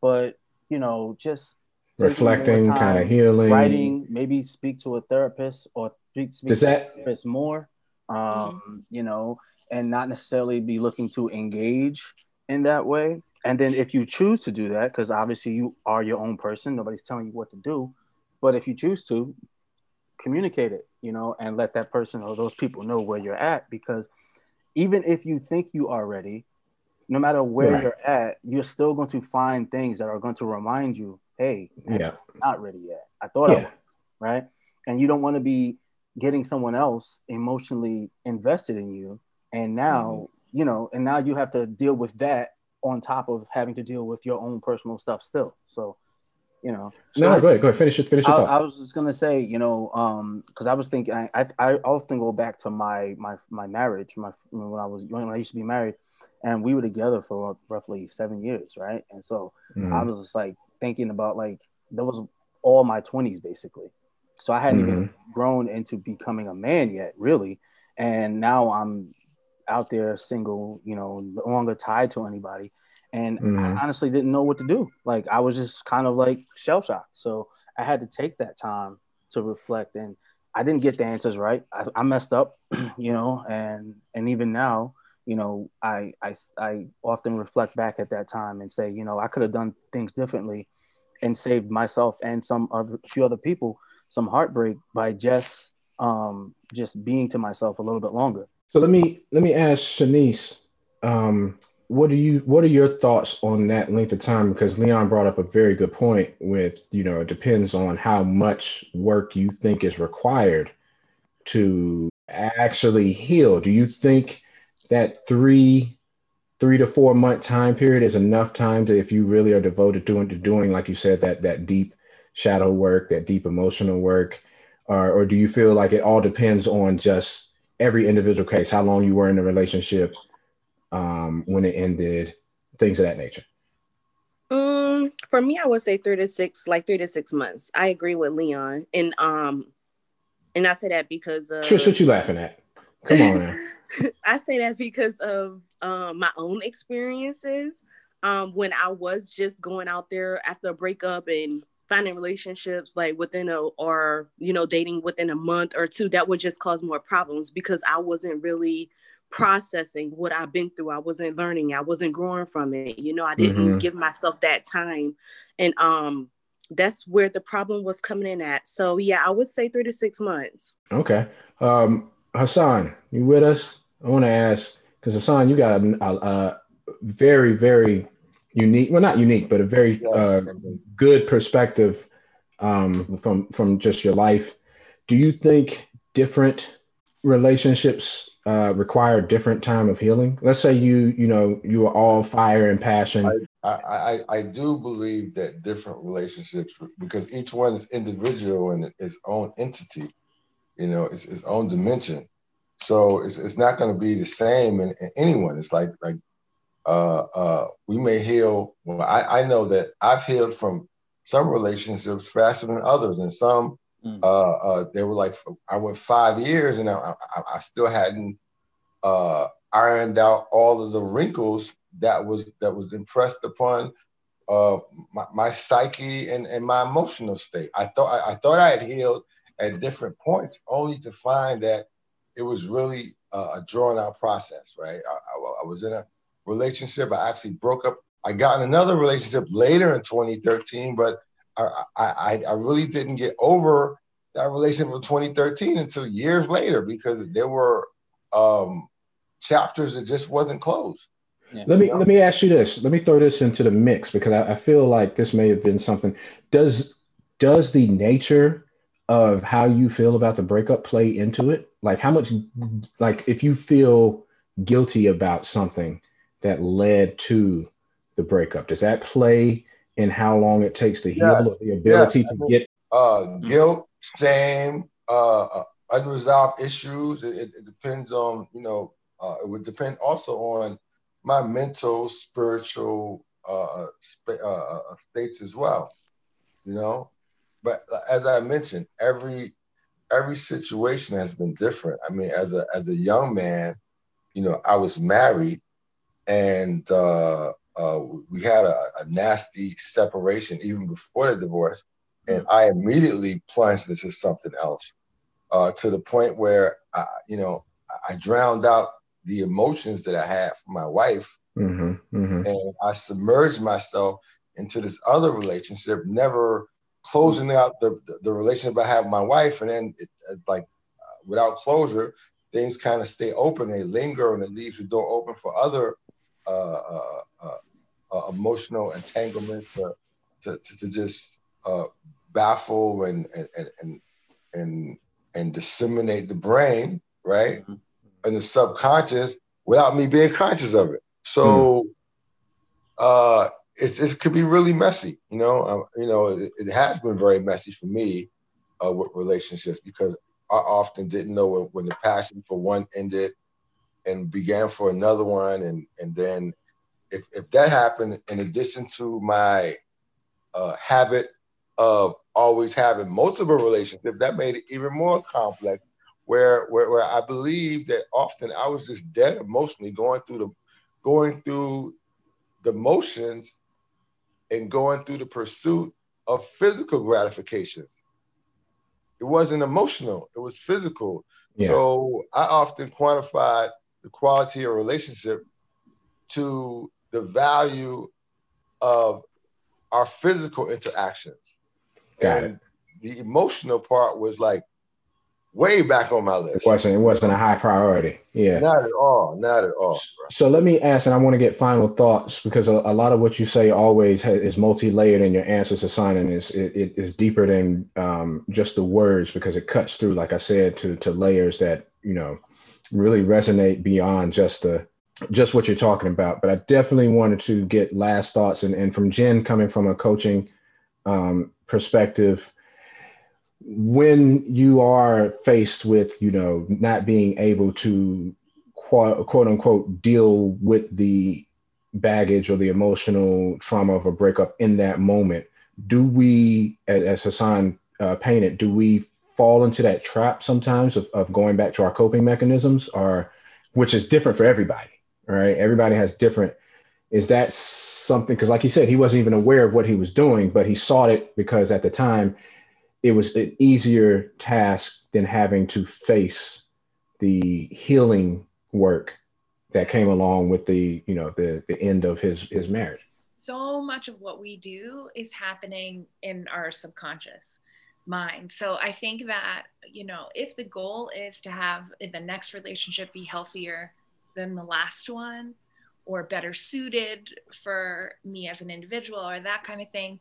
but you know just Reflecting, kind of healing. writing maybe speak to a therapist or speak, speak Does to that- a therapist more um you know and not necessarily be looking to engage in that way. And then if you choose to do that because obviously you are your own person nobody's telling you what to do but if you choose to communicate it you know and let that person or those people know where you're at because even if you think you are ready no matter where Right. you're at you're still going to find things that are going to remind you hey Yeah. I'm not ready yet. I thought i was right? And you don't want to be getting someone else emotionally invested in you and now Mm-hmm. you know and now you have to deal with that on top of having to deal with your own personal stuff still so you know No, go ahead, go ahead. Finish it. Finish your I. I was just gonna say, you know, um, because I was thinking, I, I, I often go back to my my my marriage, my when I was when I used to be married, and we were together for roughly seven years, right? And so Mhm. I was just like thinking about like that was all my twenties basically, so I hadn't even Mm-hmm. grown into becoming a man yet, really, and now I'm out there single, you know, no longer tied to anybody. And Mhm. I honestly didn't know what to do. Like I was just kind of like shell shocked. So I had to take that time to reflect and I didn't get the answers right. I, I messed up, (clears throat) you know, and and even now, you know, I, I I often reflect back at that time and say, you know, I could have done things differently and saved myself and some other few other people some heartbreak by just um just being to myself a little bit longer. So let me let me ask Shanice, um, what do you what are your thoughts on that length of time? Because Leon brought up a very good point with, you know, it depends on how much work you think is required to actually heal. Do you think that three three to four month time period is enough time to if you really are devoted to, to doing, like you said, that that deep shadow work, that deep emotional work? or, or do you feel like it all depends on just every individual case, how long you were in the relationship, um, when it ended, things of that nature? Um, for me, I would say three to six, like three to six months. I agree with Leon, and um, and I say that because of Trish, what you laughing at? Come on. (laughs) I say that because of um, my own experiences. Um, when I was just going out there after a breakup and finding relationships like within a or you know dating within a month or two, that would just cause more problems because I wasn't really processing what I've been through. I wasn't learning. I wasn't growing from it. You know, I didn't Mhm. give myself that time, and um, that's where the problem was coming in at. So yeah, I would say three to six months. Okay. Um, Hassan, you with us? I want to ask because Hassan, you got a, a, a very, very unique. Well, not unique, but a very uh, good perspective um, from from just your life. Do you think different relationships uh, require a different time of healing? Let's say you, you know, you are all fire and passion. I, I, I do believe that different relationships, because each one is individual and its own entity, you know, its, its own dimension. So it's, it's not going to be the same in, in anyone. It's like like uh, uh, we may heal. Well, I, I know that I've healed from some relationships faster than others, and some uh, uh, they were like I went five years and I, I, I still hadn't uh, ironed out all of the wrinkles that was that was impressed upon uh, my, my psyche and, and my emotional state. I thought I, I thought I had healed at different points, only to find that it was really a, a drawn out process. Right? I, I was in a relationship. I actually broke up. I got in another relationship later in 2013, but I, I, I really didn't get over that relationship of 2013 until years later because there were um, chapters that just wasn't closed. Let me let me ask you this. Let me throw this into the mix because I, I feel like this may have been something. Does does the nature of how you feel about the breakup play into it? Like how much like if you feel guilty about something that led to the breakup, does that play in how long it takes to heal Yeah. or the ability Yeah. to get uh, guilt, shame, uh, uh, unresolved issues. It, it, depends on, you know, uh, it would depend also on my mental, spiritual uh, sp- uh, uh, states as well, you know. But as I mentioned, every every situation has been different. I mean, as a as a young man, you know, I was married, and uh, uh, we had a, a nasty separation even before the divorce. And I immediately plunged into something else uh, to the point where I, you know I drowned out the emotions that I had for my wife, Mhm, mhm. and I submerged myself into this other relationship, never closing out the the, the relationship I have with my wife, and then it, like uh, without closure, things kind of stay open, they linger, and it leaves the door open for other emotional entanglement to, to, to, just uh, baffle and and and and and, disseminate the brain, right, and the subconscious without me being conscious of it. So uh, it's it could be really messy, you know. Um, you know, it, it has been very messy for me uh, with relationships because I often didn't know when, when the passion for one ended and began for another one, and and then if if that happened, in addition to my uh, habit of always having multiple relationships, that made it even more complex. Where, where where I believe that often I was just dead emotionally going through the going through the motions and going through the pursuit of physical gratifications. It wasn't emotional, it was physical. Yeah. So I often quantified the quality of relationship to the value of our physical interactions. Got and the emotional part was like way back on my list. It wasn't it wasn't a high priority. Yeah. Not at all. Not at all. So let me ask, and I want to get final thoughts because a, a lot of what you say always ha- is multi-layered, and your answers to signing is it, it is deeper than um, just the words because it cuts through, like I said, to to layers that you know really resonate beyond just the just what you're talking about. But I definitely wanted to get last thoughts, and and from Jen coming from a coaching um, perspective, when you are faced with, you know, not being able to quote, quote unquote deal with the baggage or the emotional trauma of a breakup in that moment, do we, as Hassan uh, painted, do we fall into that trap sometimes of, of going back to our coping mechanisms or which is different for everybody, right? Everybody has different. Is that something? Because, like he said, he wasn't even aware of what he was doing, but he sought it because at the time it was an easier task than having to face the healing work that came along with the you know the the end of his his marriage so much of what we do is happening in our subconscious mind so i think that you know if the goal is to have the next relationship be healthier than the last one or better suited for me as an individual or that kind of thing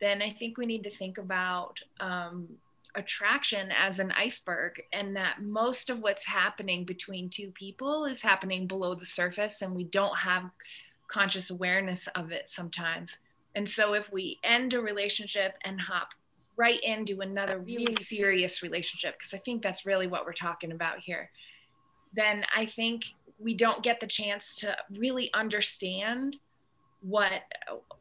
then i think we need to think about um, attraction as an iceberg and that most of what's happening between two people is happening below the surface and we don't have conscious awareness of it sometimes. And so if we end a relationship and hop right into another really serious relationship, because I think that's really what we're talking about here, then I think we don't get the chance to really understand what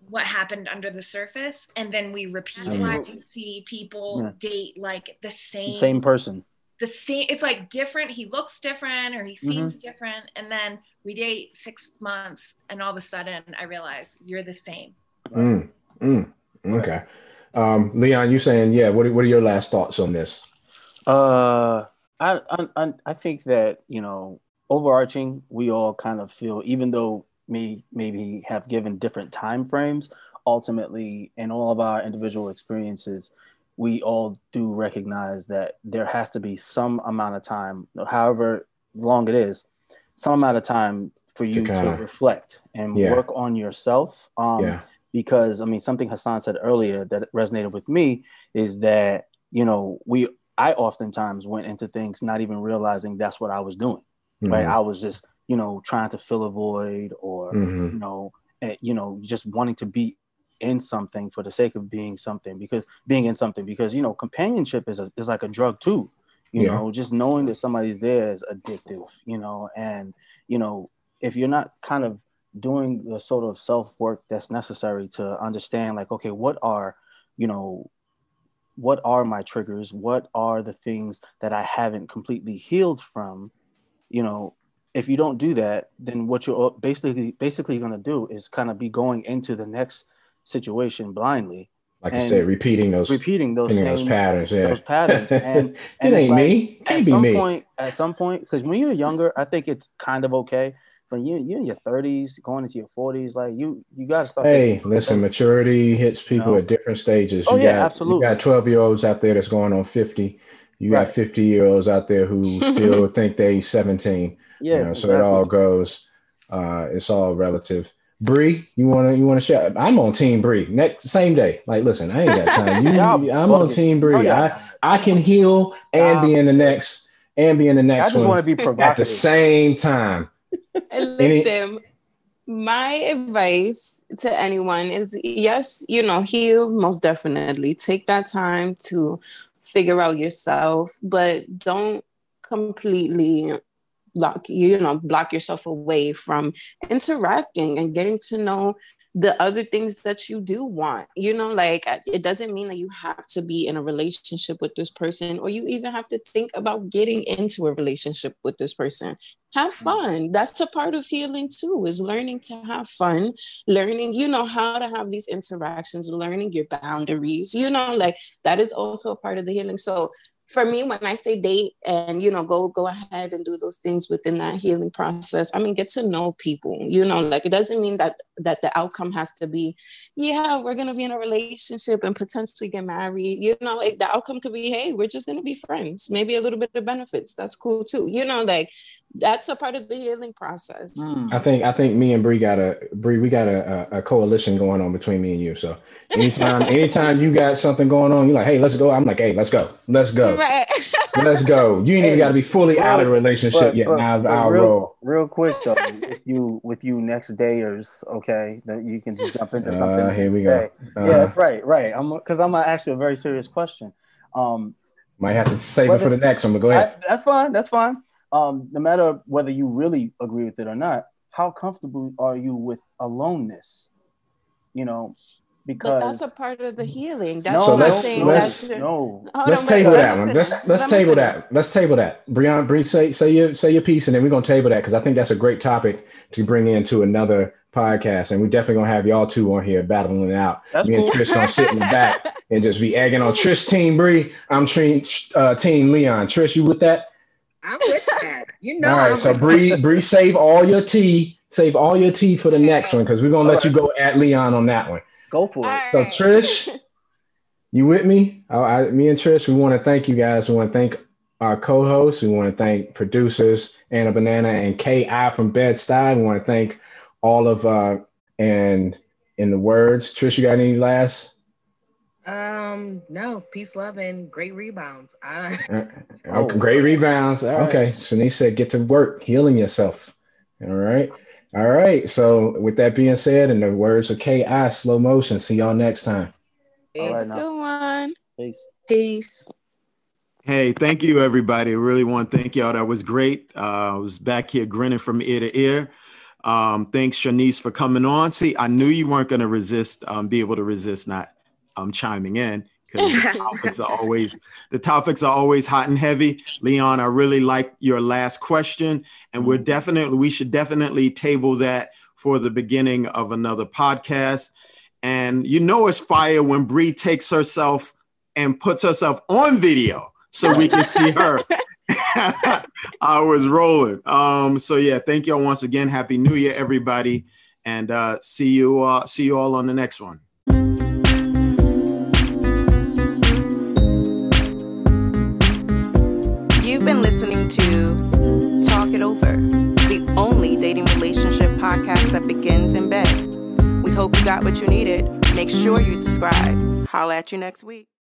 what happened under the surface and then we repeat That's why you see people yeah. date like the same same person. The same it's like different. He looks different or he mm-hmm. seems mm-hmm. different and then we date six months and all of a sudden i realize you're the same. Mm, mm, okay um, leon you saying yeah what are, what are your last thoughts on this uh I, I i think that you know overarching we all kind of feel even though may maybe have given different time frames ultimately in all of our individual experiences we all do recognize that there has to be some amount of time however long it is some amount of time for you to, to reflect and yeah. work on yourself um, yeah. Because i mean something hassan said earlier that resonated with me is that you know we i oftentimes went into things not even realizing that's what i was doing mm-hmm. right i was just you know, trying to fill a void or, mm-hmm. you know, you know, just wanting to be in something for the sake of being something because being in something because, you know, companionship is a, is like a drug too, you yeah. know, just knowing that somebody's there is addictive, you know, and, you know, if you're not kind of doing the sort of self work that's necessary to understand like, okay, what are, you know, what are my triggers? What are the things that I haven't completely healed from? You know, if you don't do that, then what you're uh, basically basically going to do is kind of be going into the next situation blindly. Like I said, repeating those repeating those, same, those patterns, yeah. those patterns, (laughs) and, and it ain't like, me. Can't at be some me. point, at some point, because when you're younger, I think it's kind of okay. But you you're in your 30s, going into your 40s, like you you got to start. Hey, listen, maturity hits people you know? at different stages. Oh you yeah, got, absolutely. You got 12 year olds out there that's going on 50. You right. got 50 year olds out there who (laughs) still think they 17. Yeah. You know, exactly. So it all goes. Uh, it's all relative. Bree, you wanna you wanna share? I'm on Team Bree. Next same day. Like, listen, I ain't got (laughs) time. You, I'm on Team Bree. Oh, yeah. I I can heal and um, be in the next and be in the next. I just want to be provocative at the same time. Listen, my advice to anyone is yes, you know, heal most definitely. Take that time to figure out yourself, but don't completely block you know block yourself away from interacting and getting to know the other things that you do want you know like it doesn't mean that you have to be in a relationship with this person or you even have to think about getting into a relationship with this person. Have mm. fun. That's a part of healing too is learning to have fun learning you know how to have these interactions learning your boundaries you know like that is also a part of the healing. So for me when i say date and you know go go ahead and do those things within that healing process i mean get to know people you know like it doesn't mean that that the outcome has to be yeah we're going to be in a relationship and potentially get married you know like the outcome could be hey we're just going to be friends maybe a little bit of benefits that's cool too you know like that's a part of the healing process. Mm. I think I think me and Bree got a Bree we got a, a, coalition going on between me and you. So anytime (laughs) anytime you got something going on, you're like, hey, let's go. I'm like, hey, let's go, let's go, right. (laughs) let's go. You ain't hey, even got to be fully out of the relationship but, yet. But, now I'll real, roll. Real quick though, if you with you next dayers, okay, that you can just jump into something. Uh, here we go. Uh-huh. Yeah, that's right, right. I'm because I'm gonna ask you a very serious question. Um, Might have to save it for the next one, but go ahead. I- that's fine. That's fine. Um, no matter whether you really agree with it or not, how comfortable are you with aloneness? You know, because But that's a part of the healing. That's no, So not let's- saying let's- that's no. Let's table that one. Let's let's Let table that. Let's table that. Breon, Bree, say say your say your piece, and then we're gonna table that because I think that's a great topic to bring into another podcast, and we're definitely gonna have y'all two on here battling it out. That's Me cool. and Trish gonna sit in the back (laughs) and just be egging on Trish team Bree. I'm team uh, team Leon. Trish, you with that? I'm with that. You know. all right. I'm So with Bree, Bree, save all your tea. Save all your tea for the next one because we're gonna let you go at Leon on that one. Go for it. All So. Trish, you with me? I, I, me and Trish, we want to thank you guys. We want to thank our co-hosts. We want to thank producers Anna Banana and Ki from Bed Stuy. We want to thank all of uh and in the words, Trish, you got any last? Um, no, peace, love, and great rebounds. I, (laughs) Oh. great rebounds. All right. Okay, Shanice said, get to work, healing yourself. All right. All right. So with that being said, in the words of Ki, slow motion. See y'all next time. All right now. Good one. Peace. Peace. Hey, thank you, everybody. I really want to thank y'all. That was great. Uh, I was back here grinning from ear to ear. Um, thanks, Shanice, for coming on. See, I knew you weren't going to resist, um, be able to resist not um, chiming in because the (laughs) topics are always the topics are always hot and heavy. Leon, I really like your last question, and we're definitely we should definitely table that for the beginning of another podcast. And you know it's fire when Bree takes herself and puts herself on video so we can see her. (laughs) I was rolling. Um, so yeah, thank y'all once again. Happy New Year, everybody, and uh, see you. Uh, see you all on the next one. That begins in bed. We hope you got what you needed. Make sure you subscribe. Holla at you next week.